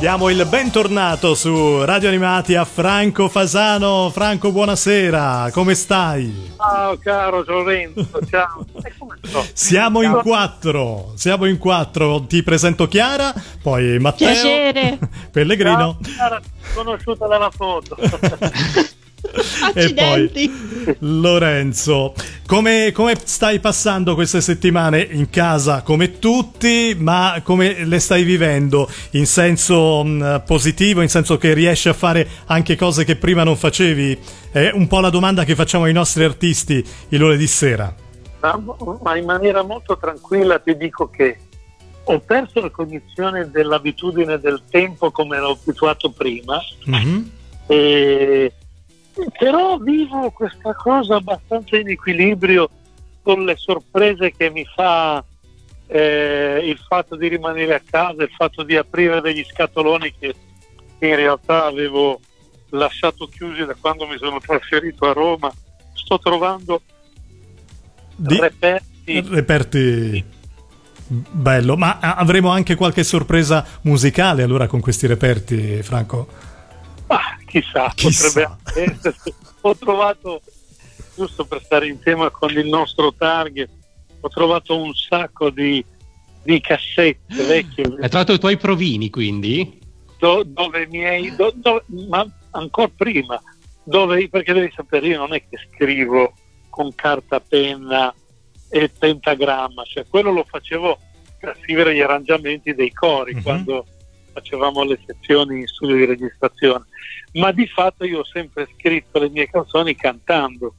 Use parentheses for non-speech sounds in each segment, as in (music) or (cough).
Diamo il bentornato su Radio Animati a Franco Fasano. Franco, buonasera, come stai? Ciao caro Lorenzo, ciao. (laughs) Siamo in quattro, siamo in quattro. Ti presento Chiara, poi Matteo, Piacere. (laughs) Pellegrino. Ciao, Chiara, conosciuta dalla foto. (laughs) (laughs) e poi Accidenti. Lorenzo. Come, come stai passando queste settimane in casa come tutti, ma come le stai vivendo? In senso mh, positivo, in senso che riesci a fare anche cose che prima non facevi? È un po' la domanda che facciamo ai nostri artisti il lunedì sera. ma, ma in maniera molto tranquilla ti dico che ho perso la cognizione dell'abitudine del tempo come ero abituato prima, Mhm. e- però vivo questa cosa abbastanza in equilibrio con le sorprese che mi fa eh, il fatto di rimanere a casa, il fatto di aprire degli scatoloni che in realtà avevo lasciato chiusi da quando mi sono trasferito a Roma. Sto trovando Di- reperti. reperti. Bello, ma avremo anche qualche sorpresa musicale allora con questi reperti, Franco? Ah, chissà, Chissà. potrebbe esserci. Ho trovato, giusto per stare in tema con il nostro target, ho trovato un sacco di, di cassette vecchie Hai trovato i tuoi provini, quindi? do- dove miei, do- do- ma ancora prima, dove, perché devi sapere, io non è che scrivo con carta, penna e pentagramma, cioè quello lo facevo per scrivere gli arrangiamenti dei cori Mhm. quando facevamo le sezioni in studio di registrazione, ma di fatto io ho sempre scritto le mie canzoni cantando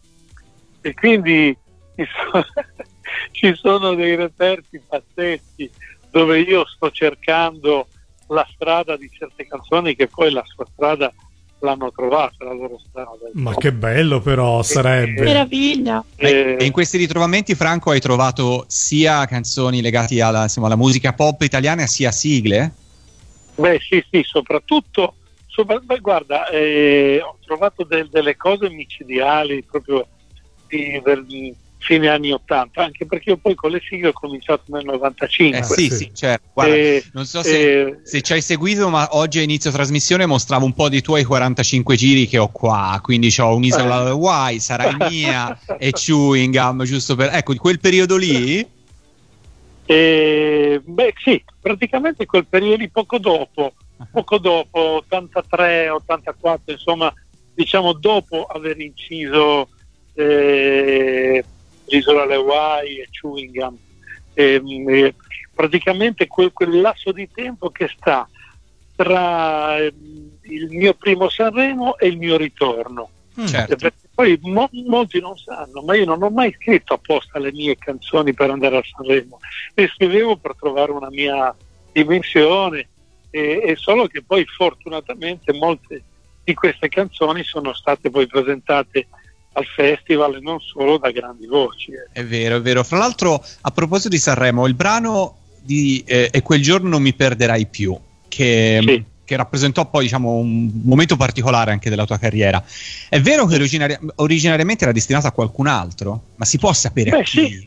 e quindi ci sono, (laughs) ci sono dei reperti pazzeschi dove io sto cercando la strada di certe canzoni che poi la sua strada l'hanno trovata, la loro strada. Ma che bello però sarebbe. Meraviglia. Eh, E in questi ritrovamenti, Franco, hai trovato sia canzoni legate alla, insomma, alla musica pop italiana, sia sigle? Beh, sì, sì, soprattutto, sopra- beh, guarda, eh, ho trovato del- delle cose micidiali proprio di, di fine anni 80, anche perché io poi con le sigle ho cominciato nel 95. Eh, sì, sì. sì, certo. Guarda, Eh, non so se, eh, se ci hai seguito, ma oggi a inizio trasmissione mostravo un po' dei tuoi 45 giri che ho qua. Quindi ho un'isola Eh. Hawaii, sarai mia (laughs) e chewing gum, giusto per. Ecco, di quel periodo lì. Eh, beh, sì, praticamente quel periodo lì, poco dopo, (laughs) poco dopo, 83, 84, insomma, diciamo dopo aver inciso eh, l'isola Le Hawaii e Chewing Gum. Ehm, eh, praticamente quel, quel lasso di tempo che sta tra ehm, il mio primo Sanremo e il mio ritorno. Certo. Perché poi mo- molti non sanno, ma io non ho mai scritto apposta le mie canzoni per andare a Sanremo, le scrivevo per trovare una mia dimensione e, e solo che poi fortunatamente molte di queste canzoni sono state poi presentate al festival e non solo da grandi voci. eh. È vero, è vero. Fra l'altro, a proposito di Sanremo, il brano di eh, E quel giorno non mi perderai più, che, Sì. Che rappresentò poi diciamo, un momento particolare anche della tua carriera. È vero che originari- originariamente era destinato a qualcun altro? Ma si può sapere Beh chi? sì,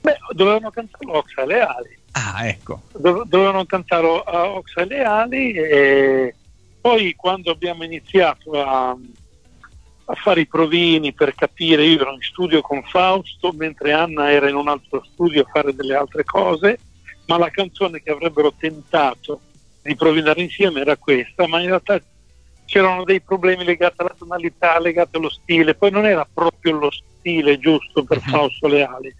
Beh, dovevano cantare Oxa Leali. Ah, ecco. Dove- dovevano cantare a Oxa e Leali e poi quando abbiamo iniziato a, a fare i provini per capire, io ero in studio con Fausto mentre Anna era in un altro studio a fare delle altre cose, ma la canzone che avrebbero tentato di provinare insieme era questa, ma in realtà c'erano dei problemi legati alla tonalità, legati allo stile, poi non era proprio lo stile giusto per Mhm. Fausto Leali,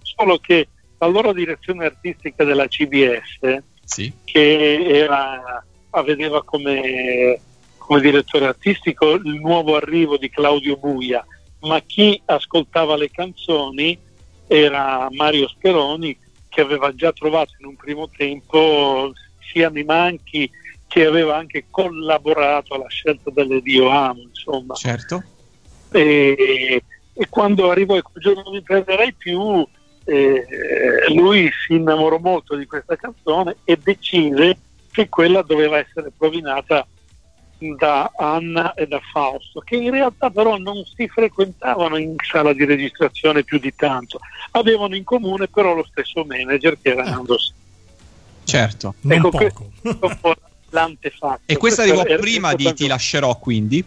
solo che la loro direzione artistica della CBS Sì. che era, ah, vedeva come, come direttore artistico il nuovo arrivo di Claudio Buia, ma chi ascoltava le canzoni era Mario Speroni che aveva già trovato in un primo tempo sia Mi Manchi che aveva anche collaborato alla scelta delle Dio Amo, insomma. Certo. e, e quando arrivò quel giorno non mi prenderei più eh, lui si innamorò molto di questa canzone e decise che quella doveva essere provinata da Anna e da Fausto, che in realtà però non si frequentavano in sala di registrazione più di tanto, avevano in comune però lo stesso manager che era Nando Certo. Non Ecco, poco. questo (laughs) l'antefatto. E questa arrivò prima di Ti lascerò quindi?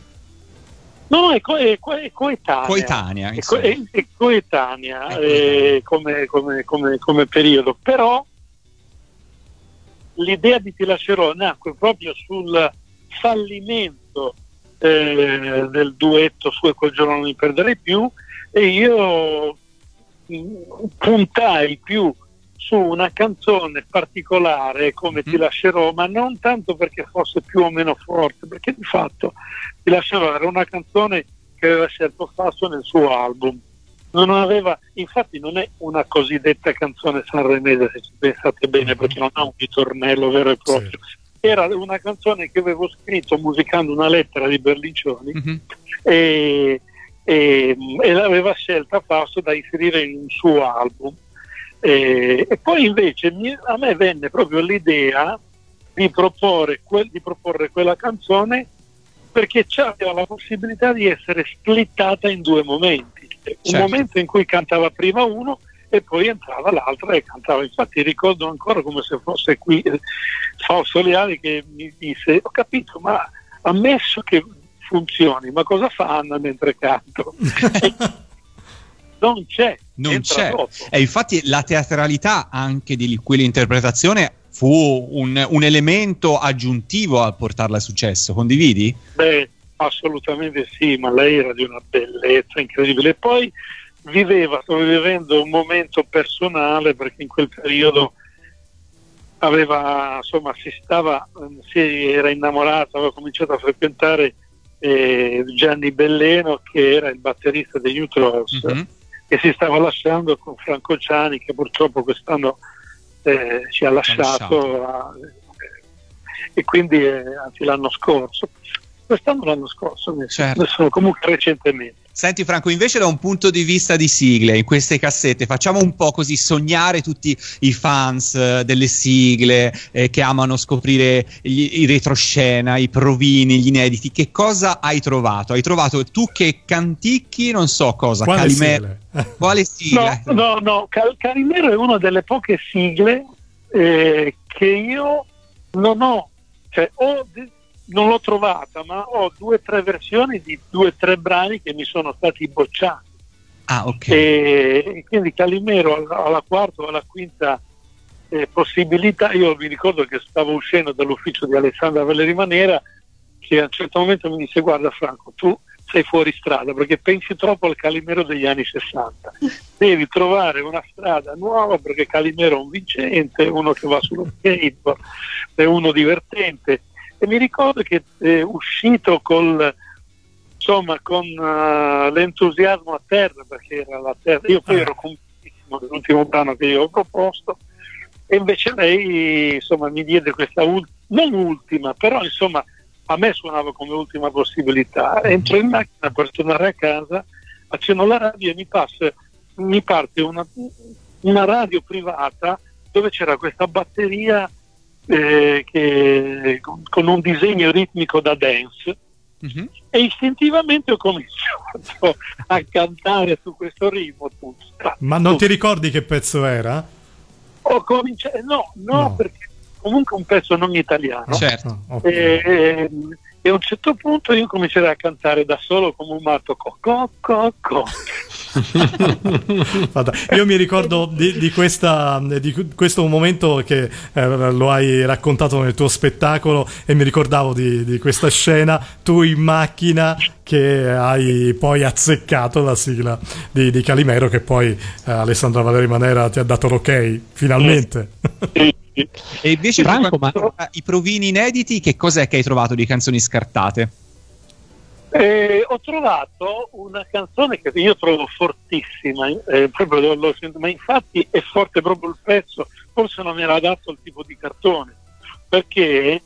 No, è, co- è, co- è coetanea. Coetanea, è, co- è, è coetanea eh, come, come, come, come, periodo, però l'idea di Ti lascerò nacque proprio sul fallimento eh, del duetto Su e quel giorno non mi perderei più e io mm, puntai più su una canzone particolare come. Ti lascerò, ma non tanto perché fosse più o meno forte, perché di fatto Ti lascerò era una canzone che aveva scelto Fasso nel suo album. Non aveva, infatti non è una cosiddetta canzone sanremese se ci pensate bene, mm-hmm. perché non ha un ritornello vero e proprio. Sì. Era una canzone che avevo scritto musicando una lettera di Berlicioni mm-hmm. e, e, e l'aveva scelta Fausto da inserire in un suo album eh, e poi invece mi, a me venne proprio l'idea di proporre, que, di proporre quella canzone perché aveva la possibilità di essere splittata in due momenti. Certo. Un momento in cui cantava prima uno e poi entrava l'altra e cantava. Infatti ricordo ancora come se fosse qui eh, Fausto Leali che mi disse, ho capito, ma ammesso che funzioni, ma cosa fa Anna mentre canto? (laughs) non c'è. Non c'è. E infatti la teatralità anche di quell'interpretazione fu un, un, elemento aggiuntivo a portarla a successo, condividi? Beh, assolutamente sì, ma lei era di una bellezza incredibile. E poi viveva, stavo vivendo un momento personale perché in quel periodo aveva, insomma, si stava, si era innamorata, aveva cominciato a frequentare eh, Gianni Belleno che era il batterista degli Utros. Mm-hmm che si stava lasciando con Franco Ciani che purtroppo quest'anno eh, ci ha lasciato, lasciato. Eh, e quindi eh, anzi l'anno scorso quest'anno l'anno scorso certo. adesso comunque recentemente Senti Franco, invece da un punto di vista di sigle, in queste cassette, facciamo un po' così sognare tutti i fans eh, delle sigle eh, che amano scrivere i retroscena, i provini, gli inediti. Che cosa hai trovato? Hai trovato tu che canticchi, non so cosa, Quale Calimero. Sigle? (laughs) Quale sigla? No, no, no, Cal- Calimero è una delle poche sigle eh, che io non ho, cioè ho non l'ho trovata, ma ho due o tre versioni di due o tre brani che mi sono stati bocciati. Ah, ok. E, quindi Calimero alla, quarta o alla quinta eh, possibilità, io mi ricordo che stavo uscendo dall'ufficio di Alessandra Valeri Manera che a un certo momento mi disse guarda Franco, tu sei fuori strada perché pensi troppo al Calimero degli anni 60. (laughs) Devi trovare una strada nuova perché Calimero è un vincente, uno che va sullo skateboard, è uno divertente e mi ricordo che è uscito col, insomma, con uh, l'entusiasmo a terra, perché era la terra, io poi ero convintissimo dell'ultimo brano che io ho proposto, e invece lei insomma, mi diede questa ultima, non ultima, però insomma a me suonava come ultima possibilità. Entro in macchina per tornare a casa, accendo la radio e mi, passa, mi parte una, una radio privata dove c'era questa batteria eh, che, con, un disegno ritmico da dance uh-huh. e istintivamente ho cominciato (laughs) a cantare su questo ritmo. Ma non ti ricordi che pezzo era? Ho cominciato, no, no, no, perché comunque un pezzo non italiano. Certo. Ah, okay. e, e, a un certo punto io comincerei a cantare da solo come un matto co, co, co, co. (laughs) Io mi ricordo di, di, questa, di, questo momento che eh, lo hai raccontato nel tuo spettacolo e mi ricordavo di, di, questa scena, tu in macchina che hai poi azzeccato la sigla di, Calimero che poi eh, Alessandra Valeri Manera ti ha dato l'ok finalmente. E invece Franco, ma... i provini inediti che cos'è che hai trovato di canzoni scartate? Eh, ho trovato una canzone che io trovo fortissima, eh, proprio lo ma infatti è forte proprio il pezzo, forse non era adatto al tipo di cartone, perché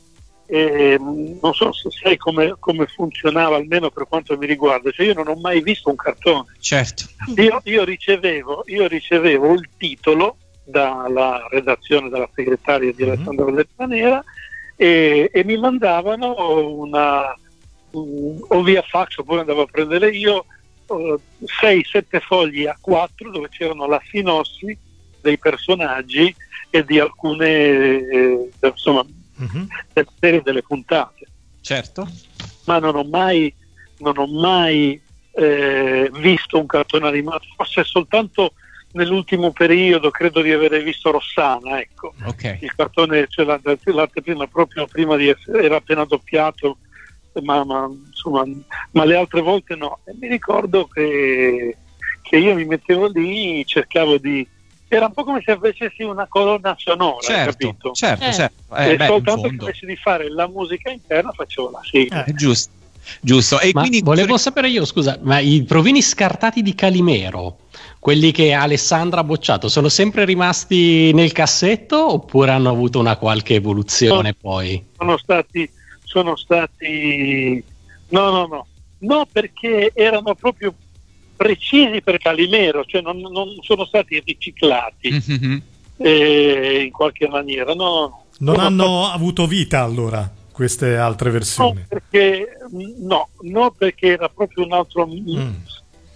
eh, non so se sai come, come, funzionava, almeno per quanto mi riguarda, cioè io non ho mai visto un cartone. Certo. Io, io, ricevevo, io ricevevo, il titolo dalla redazione della segretaria di mhm. Alessandro mm-hmm. Nera e, e mi mandavano una o via fax oppure andavo a prendere io 6-7 fogli a 4 dove c'erano la sinossi dei personaggi e di alcune eh, insomma uh-huh. della serie delle puntate. Certo. Ma non ho mai, non ho mai eh, visto un cartone animato, forse soltanto nell'ultimo periodo credo di aver visto Rossana, ecco. Okay. Il cartone, cioè l'anteprima proprio prima di essere, era appena doppiato, ma, ma, insomma, ma le altre volte no. E mi ricordo che, che io mi mettevo lì, cercavo di era un po' come se facessi una colonna sonora, certo, capito? Certo, eh. certo. Eh, beh, soltanto che invece di fare la musica interna facevo la sigla. Eh, giusto. Giusto. E ma quindi volevo sapere io, scusa, ma i provini scartati di Calimero, quelli che Alessandra ha bocciato, sono sempre rimasti nel cassetto oppure hanno avuto una qualche evoluzione no, poi? Sono stati, sono stati, no, no, no, no, perché erano proprio precisi per Calimero, cioè non, non sono stati riciclati mm-hmm. eh, in qualche maniera. No, non hanno stati... avuto vita allora queste altre versioni? No, perché, no, no, perché era proprio un altro, mm.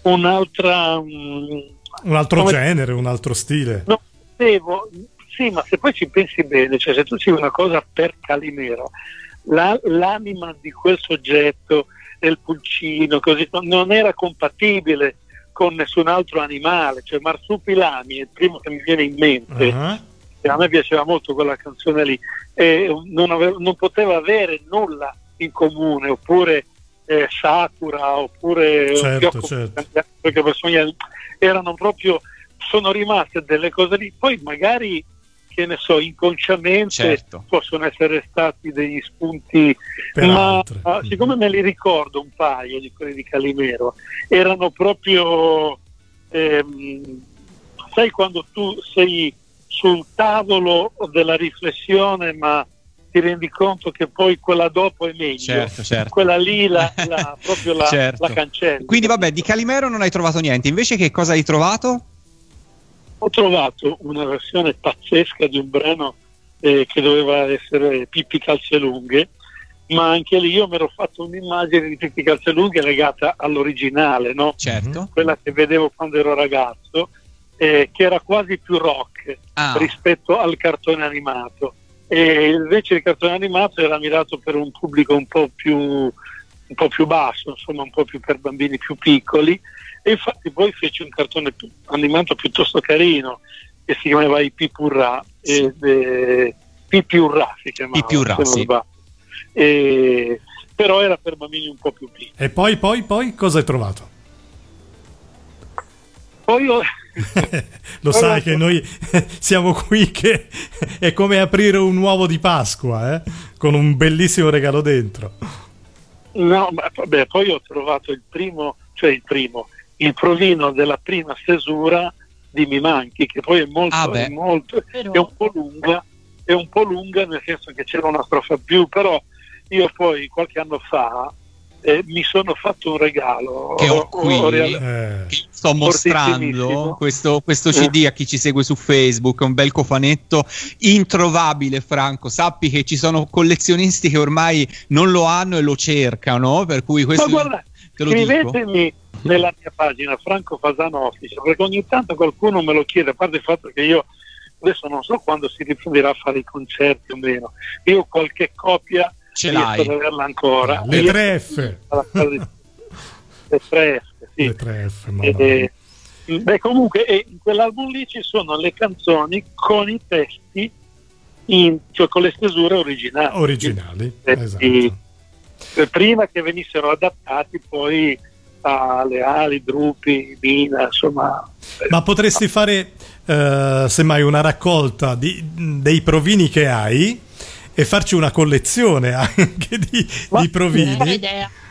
un'altra, mm, un altro genere, un altro stile. No, devo, sì, ma se poi ci pensi bene, cioè se tu ci una cosa per Calimero, la, l'anima di quel soggetto del pulcino, così, non era compatibile con nessun altro animale, cioè Marsupilami è il primo che mi viene in mente. Uh-huh. A me piaceva molto quella canzone lì, non, ave- non poteva avere nulla in comune, oppure eh, Sakura, oppure certo, certo. perché erano proprio, sono rimaste delle cose lì, poi magari che ne so, inconsciamente certo. possono essere stati degli spunti, per ma. Ah, siccome me li ricordo un paio di quelli di Calimero, erano proprio, ehm, sai quando tu sei sul tavolo della riflessione ma ti rendi conto che poi quella dopo è meglio, certo, certo. quella lì la, la (laughs) proprio la, certo. la cancelli. Quindi vabbè, di Calimero non hai trovato niente, invece che cosa hai trovato? ho trovato una versione pazzesca di un brano eh, che doveva essere Pippi Calze Lunghe, ma anche lì io mi ero fatto un'immagine di Pippi Calze Lunghe legata all'originale, no? certo. quella che vedevo quando ero ragazzo, eh, che era quasi più rock ah. rispetto al cartone animato. E invece il cartone animato era mirato per un pubblico un po' più, un po' più basso, insomma un po' più per bambini più piccoli e infatti poi fece un cartone animato piuttosto carino che si chiamava I Pipurra sì. eh, Pipiurra si chiamava Pipiurra, sì. e, però era per bambini un po' più piccoli e poi poi poi cosa hai trovato? poi ho (laughs) lo sai che noi (laughs) siamo qui che (laughs) è come aprire un uovo di Pasqua eh? con un bellissimo regalo dentro no ma vabbè poi ho trovato il primo cioè il primo il provino della prima stesura di Mi Manchi, che poi è molto, ah è, molto però... è un po' lunga, è un po' lunga nel senso che c'era una strofa più, però io poi qualche anno fa eh, mi sono fatto un regalo che ho qui ho real... eh. sto mostrando questo, questo CD eh. a chi ci segue su Facebook un bel cofanetto introvabile Franco sappi che ci sono collezionisti che ormai non lo hanno e lo cercano per cui questo ma guarda, te lo scrivetemi dico nella mia pagina Franco Fasano Office, perché ogni tanto qualcuno me lo chiede, a parte il fatto che io adesso non so quando si riprenderà a fare i concerti o meno, io ho qualche copia ce l'hai ancora. Le 3F. Le 3F, sì. Le 3F, e, beh, comunque in quell'album lì ci sono le canzoni con i testi in, cioè con le stesure originali. Originali, esatto. Prima che venissero adattati poi le ali, Drupi, Mina, insomma. Ma potresti fare eh, semmai una raccolta di, dei provini che hai e farci una collezione anche di, ma, di provini.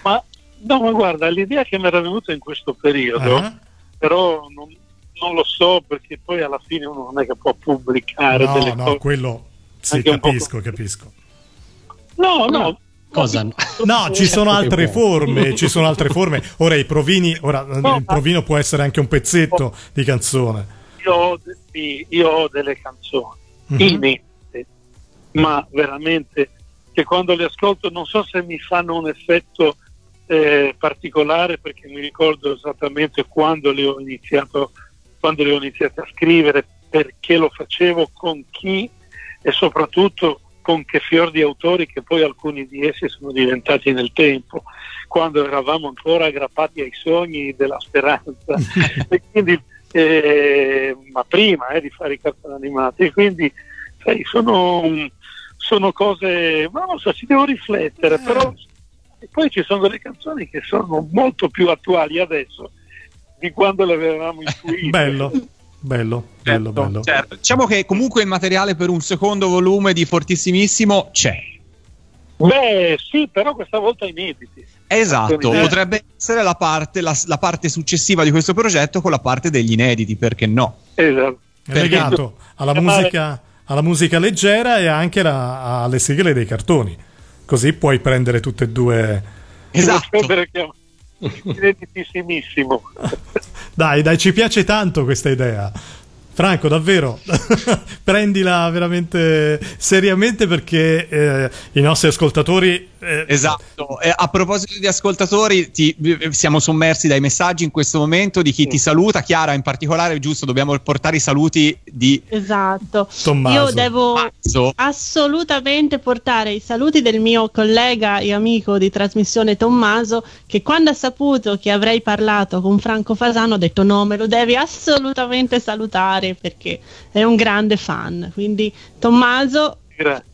Ma, no, ma guarda, l'idea che mi era venuta in questo periodo, uh-huh. però non, non, lo so perché poi alla fine uno non è che può pubblicare no, delle no, cose. quello sì, capisco, capisco. No, no, Cosa? No, ci sono altre forme, ci sono altre forme. Ora i provini, ora il provino può essere anche un pezzetto di canzone. Io ho, io ho delle canzoni mm-hmm. Ma veramente che quando le ascolto non so se mi fanno un effetto eh, particolare perché mi ricordo esattamente quando le ho iniziato quando le ho iniziate a scrivere, perché lo facevo con chi e soprattutto con che fior di autori che poi alcuni di essi sono diventati nel tempo, quando eravamo ancora aggrappati ai sogni della speranza, (laughs) e quindi, eh, ma prima eh, di fare i cartoni animati. Quindi sai, sono, sono, cose, ma non so, ci devo riflettere, però e poi ci sono delle canzoni che sono molto più attuali adesso di quando le avevamo intuite. Bello. Bello, bello, certo, bello. Certo. Diciamo che comunque il materiale per un secondo volume di Fortissimissimo c'è. Beh, sì, però questa volta inediti. Esatto, potrebbe essere la parte, la, la parte, successiva di questo progetto con la parte degli inediti, perché no? Esatto. È legato alla musica, alla musica leggera e anche la, alle sigle dei cartoni. Così puoi prendere tutte e due. Esatto. Ineditissimissimo. (laughs) Dai, dai, ci piace tanto questa idea. Franco, davvero, (laughs) prendila veramente seriamente perché eh, i nostri ascoltatori eh, esatto, eh, a proposito di ascoltatori, ti, siamo sommersi dai messaggi in questo momento di chi ti saluta. Chiara, in particolare, giusto, dobbiamo portare i saluti di Esatto. Tommaso. Io devo Mazzo. assolutamente portare i saluti del mio collega e amico di trasmissione Tommaso, che quando ha saputo che avrei parlato con Franco Fasano ha detto no, me lo devi assolutamente salutare perché è un grande fan. Quindi Tommaso. Grazie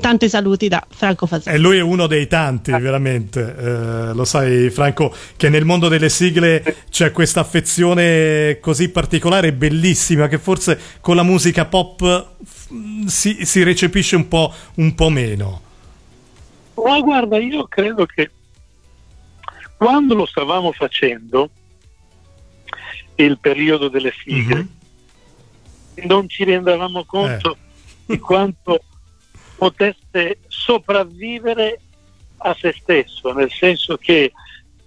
tanti saluti da Franco Fasano. E lui è uno dei tanti, veramente. Eh, lo sai, Franco, che nel mondo delle sigle c'è questa affezione così particolare e bellissima che forse con la musica pop mm, si, si recepisce un po', un po' meno. Ma guarda, io credo che quando lo stavamo facendo, il periodo delle sigle, mm-hmm. non ci rendevamo conto eh. di quanto potesse sopravvivere a se stesso, nel senso che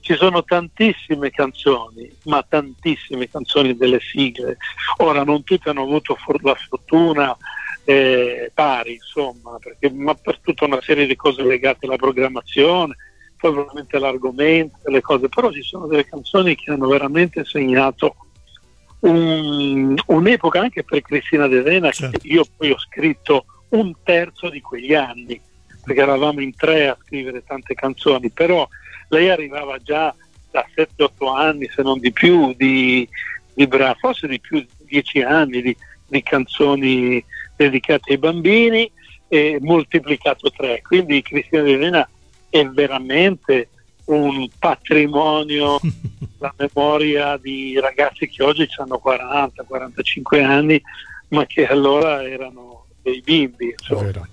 ci sono tantissime canzoni, ma tantissime canzoni delle sigle. Ora non tutte hanno avuto for- la fortuna eh, pari, insomma, perché, ma per tutta una serie di cose legate alla programmazione, poi ovviamente l'argomento, le cose, però ci sono delle canzoni che hanno veramente segnato un, un'epoca anche per Cristina De Vena, certo. che io poi ho scritto un terzo di quegli anni, perché eravamo in tre a scrivere tante canzoni, però lei arrivava già da 7-8 anni, se non di più, di, di bra- forse di più, 10 anni di, di canzoni dedicate ai bambini e moltiplicato tre. Quindi Cristina De Vena è veramente un patrimonio, (laughs) la memoria di ragazzi che oggi hanno 40-45 anni, ma che allora erano dei bimbi. Insomma. Vero,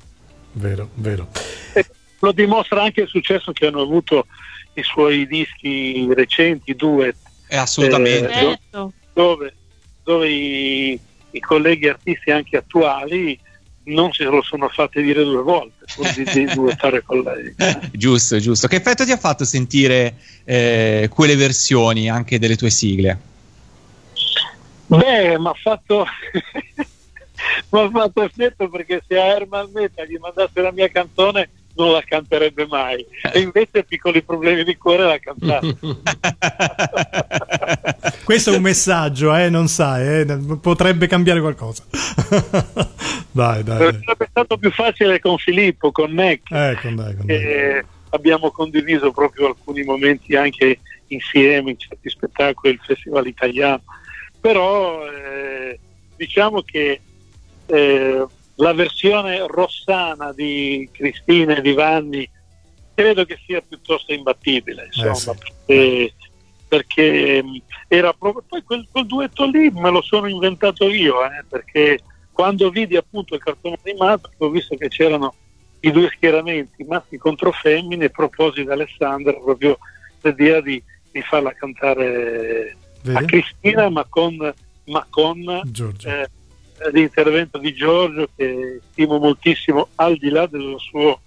vero, vero. E lo dimostra anche il successo che hanno avuto i suoi dischi recenti, duet. Eh, assolutamente. Eh, certo. dove, dove i, i, colleghi artisti anche attuali non se lo sono fatti dire due volte di, di duettare con lei. (laughs) giusto, giusto. Che effetto ti ha fatto sentire eh, quelle versioni anche delle tue sigle? Beh, mi ha fatto mi ha fatto effetto perché se a Herman Meta gli mandasse la mia canzone non la canterebbe mai. E invece piccoli problemi di cuore la cantava. (laughs) Questo è un messaggio eh, non sai eh, potrebbe cambiare qualcosa. (laughs) Dai dai sarebbe stato più facile con Filippo con Mac. Eh, con dai, con dai. abbiamo condiviso proprio alcuni momenti anche insieme in certi spettacoli del festival italiano. Però eh, diciamo che eh, la versione rossana di Cristina e di Vanni credo che sia piuttosto imbattibile, insomma, eh sì. perché, perché, era proprio poi quel, quel, duetto lì me lo sono inventato io, eh, perché quando vidi appunto il cartone animato ho visto che c'erano i due schieramenti, maschi contro femmine, proposi da Alessandra proprio l'idea di, di farla cantare Vedi? a Cristina ma con, ma con eh, l'intervento di Giorgio che stimo moltissimo al di là del suo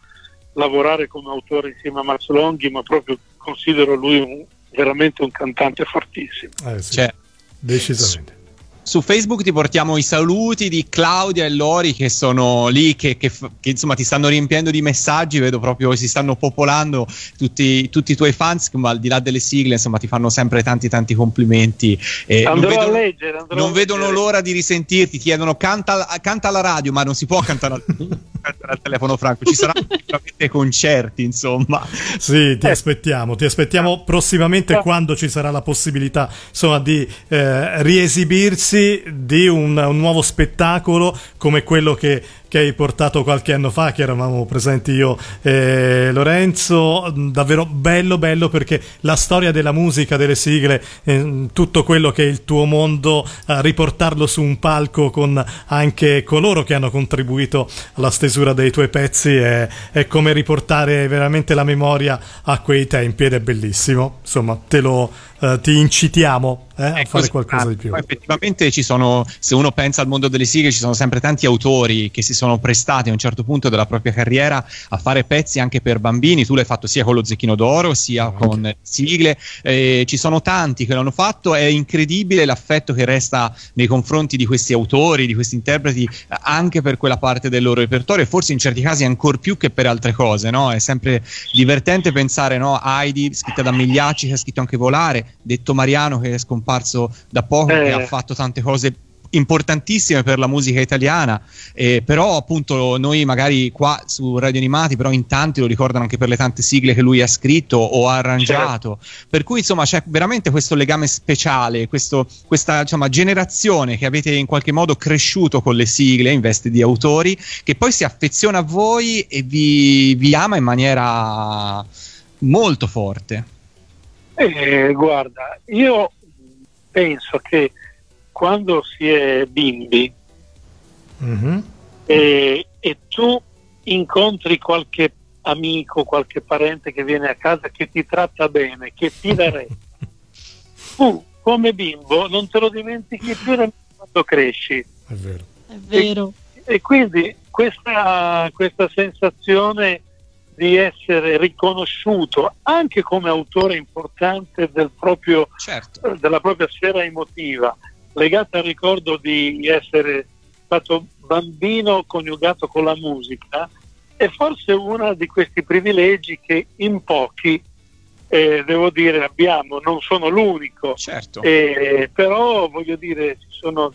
lavorare come autore insieme a Max Longhi ma proprio considero lui un, veramente un cantante fortissimo. Eh sì, cioè, decisamente su Facebook ti portiamo i saluti di Claudia e Lori che sono lì, che, che, che insomma ti stanno riempiendo di messaggi, vedo proprio si stanno popolando tutti, tutti, i tuoi fans, ma al di là delle sigle insomma ti fanno sempre tanti tanti complimenti. Eh, andrò non, vedono, a leggere, andrò non a vedono leggere. l'ora di risentirti, ti chiedono canta, canta alla radio, ma non si può cantare al, (laughs) al telefono franco, ci saranno (laughs) sicuramente concerti insomma. Sì, ti eh. aspettiamo, ti aspettiamo prossimamente eh. quando ci sarà la possibilità insomma di eh, riesibirsi anzi di un, un nuovo spettacolo come quello che che hai portato qualche anno fa, che eravamo presenti io e Lorenzo. Davvero bello, bello perché la storia della musica, delle sigle, eh, tutto quello che è il tuo mondo, eh, riportarlo su un palco con anche coloro che hanno contribuito alla stesura dei tuoi pezzi è, è come riportare veramente la memoria a quei tempi ed è bellissimo. Insomma, te lo eh, ti incitiamo eh, a fare qualcosa di più. Effettivamente ci sono, se uno pensa al mondo delle sigle, ci sono sempre tanti autori che si sono sono prestati a un certo punto della propria carriera a fare pezzi anche per bambini. Tu l'hai fatto sia con lo Zecchino d'Oro sia okay. con sigle. Eh, ci sono tanti che l'hanno fatto. È incredibile l'affetto che resta nei confronti di questi autori, di questi interpreti, anche per quella parte del loro repertorio. E forse in certi casi ancora più che per altre cose. No? È sempre divertente pensare no? Heidi, scritta da Migliacci, che ha scritto anche Volare, detto Mariano, che è scomparso da poco, eh. che ha fatto tante cose importantissime per la musica italiana, eh, però appunto noi magari qua su Radio Animati, però in tanti lo ricordano anche per le tante sigle che lui ha scritto o ha arrangiato, certo. per cui insomma c'è veramente questo legame speciale, questo, questa insomma, generazione che avete in qualche modo cresciuto con le sigle in veste di autori, che poi si affeziona a voi e vi, vi ama in maniera molto forte. Eh, guarda, io penso che quando si è bimbi mm-hmm. e, e, tu incontri qualche amico, qualche parente che viene a casa che ti tratta bene, che ti dà retta, (laughs) tu come bimbo non te lo dimentichi più quando cresci. È vero. È vero. E, e quindi questa, questa sensazione di essere riconosciuto anche come autore importante del proprio, certo. della propria sfera emotiva legata al ricordo di essere stato bambino coniugato con la musica è forse uno di questi privilegi che in pochi, eh, devo dire, abbiamo, non sono l'unico, certo. eh, però voglio dire, sono,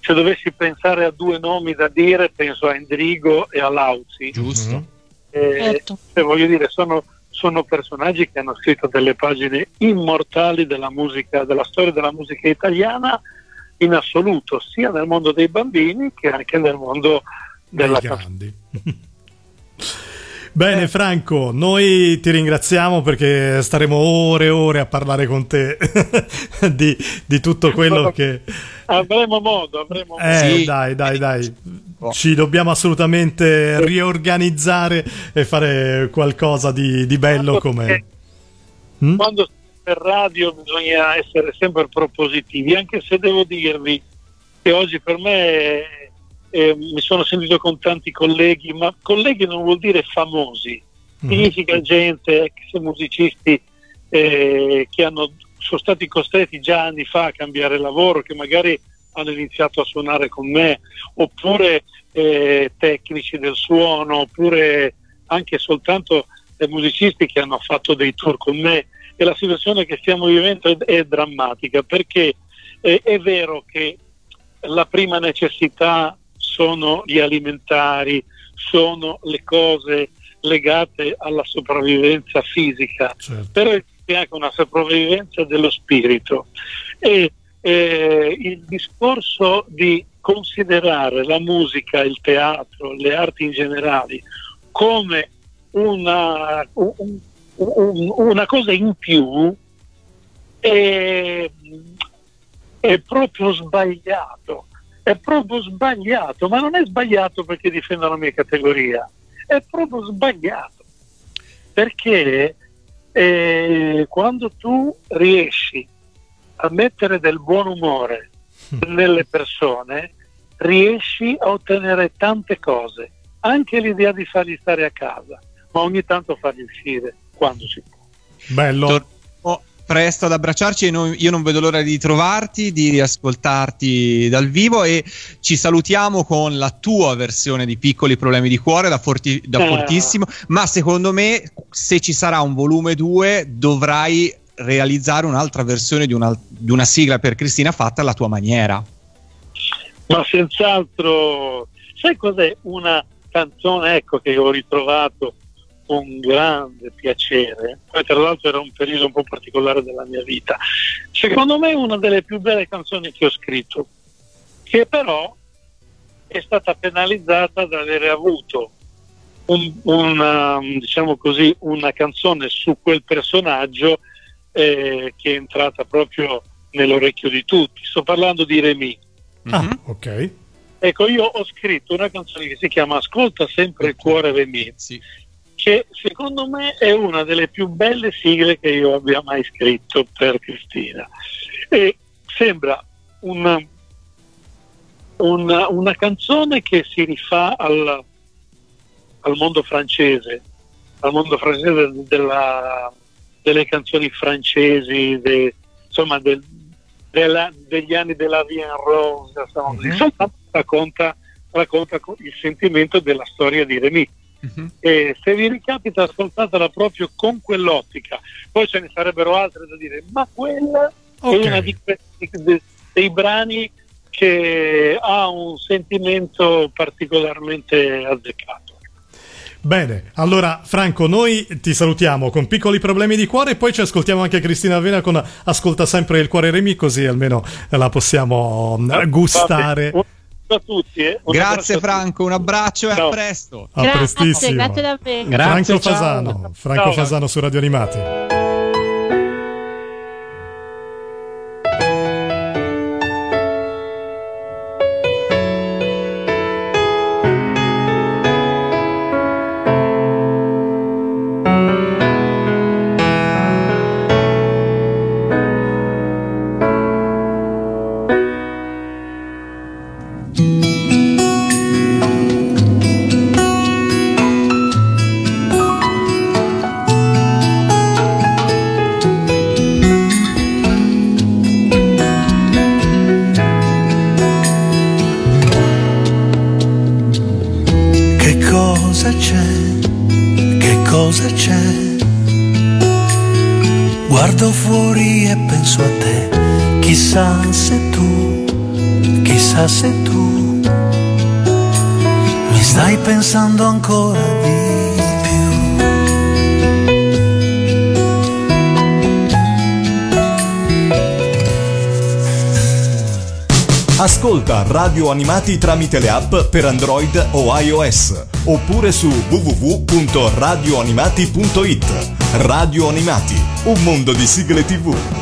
se dovessi pensare a due nomi da dire, penso a Endrigo e a Lauzi. Giusto. Mm-hmm. Eh, certo. voglio dire, sono, sono personaggi che hanno scritto delle pagine immortali della musica, della storia della musica italiana in assoluto, sia nel mondo dei bambini che anche nel mondo della grandi. (laughs) Bene Franco, noi ti ringraziamo perché staremo ore e ore a parlare con te (laughs) di, di, tutto quello che... Avremo modo, avremo modo. Eh, sì. dai, dai, dai. Ci dobbiamo assolutamente riorganizzare e fare qualcosa di, di bello come... Hmm? Quando per radio bisogna essere sempre propositivi, anche se devo dirvi che oggi per me eh, mi sono sentito con tanti colleghi, ma colleghi non vuol dire famosi, mm. significa mm. gente, ex musicisti eh, che hanno, sono stati costretti già anni fa a cambiare lavoro, che magari hanno iniziato a suonare con me, oppure eh, tecnici del suono, oppure anche soltanto musicisti che hanno fatto dei tour con me che la situazione che stiamo vivendo è, è drammatica perché eh, è vero che la prima necessità sono gli alimentari, sono le cose legate alla sopravvivenza fisica, certo. però c'è anche una sopravvivenza dello spirito. E eh, il discorso di considerare la musica, il teatro, le arti in generale come una, un, un, una cosa in più è, è proprio sbagliato, è proprio sbagliato, ma non è sbagliato perché difendo la mia categoria, è proprio sbagliato, perché eh, quando tu riesci a mettere del buon umore nelle persone, riesci a ottenere tante cose, anche l'idea di farli stare a casa, ma ogni tanto farli uscire quando si può. Bello. Tor- presto ad abbracciarci io non vedo l'ora di trovarti, di ascoltarti dal vivo e ci salutiamo con la tua versione di Piccoli problemi di cuore da, forti, da eh. fortissimo, ma secondo me se ci sarà un volume 2 dovrai realizzare un'altra versione di una, di una sigla per Cristina fatta alla tua maniera. Ma senz'altro, sai cos'è una canzone ecco, che ho ritrovato con grande piacere, poi tra l'altro era un periodo un po' particolare della mia vita. Secondo me è una delle più belle canzoni che ho scritto, che però è stata penalizzata da avere avuto un, una, diciamo così, una canzone su quel personaggio eh, che è entrata proprio nell'orecchio di tutti. Sto parlando di Remy. Ah, mm-hmm. ok. Ecco, io ho scritto una canzone che si chiama Ascolta sempre il cuore Remy. Sì che secondo me è una delle più belle sigle che io abbia mai scritto per Cristina. E sembra una, una, una canzone che si rifà al, al mondo francese, al mondo francese della, delle canzoni francesi, de, insomma del, della, degli anni della Vie en Rose, insomma, mm-hmm. insomma racconta, racconta il sentimento della storia di Remy Uh-huh. E se vi ricapita, ascoltatela proprio con quell'ottica. Poi ce ne sarebbero altre da dire, ma quella okay. è una di questi dei brani che ha un sentimento particolarmente azzeccato. Bene, allora Franco, noi ti salutiamo con piccoli problemi di cuore e poi ci ascoltiamo anche Cristina Avena con Ascolta sempre il cuore Remi, così almeno la possiamo gustare a tutti. Eh. Grazie Franco, un abbraccio e a presto. A prestissimo. Grazie davvero. Grazie, Franco Fasano, Franco ciao. Fasano su Radio Animati. Pensando ancora di più. Ascolta Radio Animati tramite le app per Android o iOS oppure su www.radioanimati.it. Radio Animati, un mondo di sigle TV.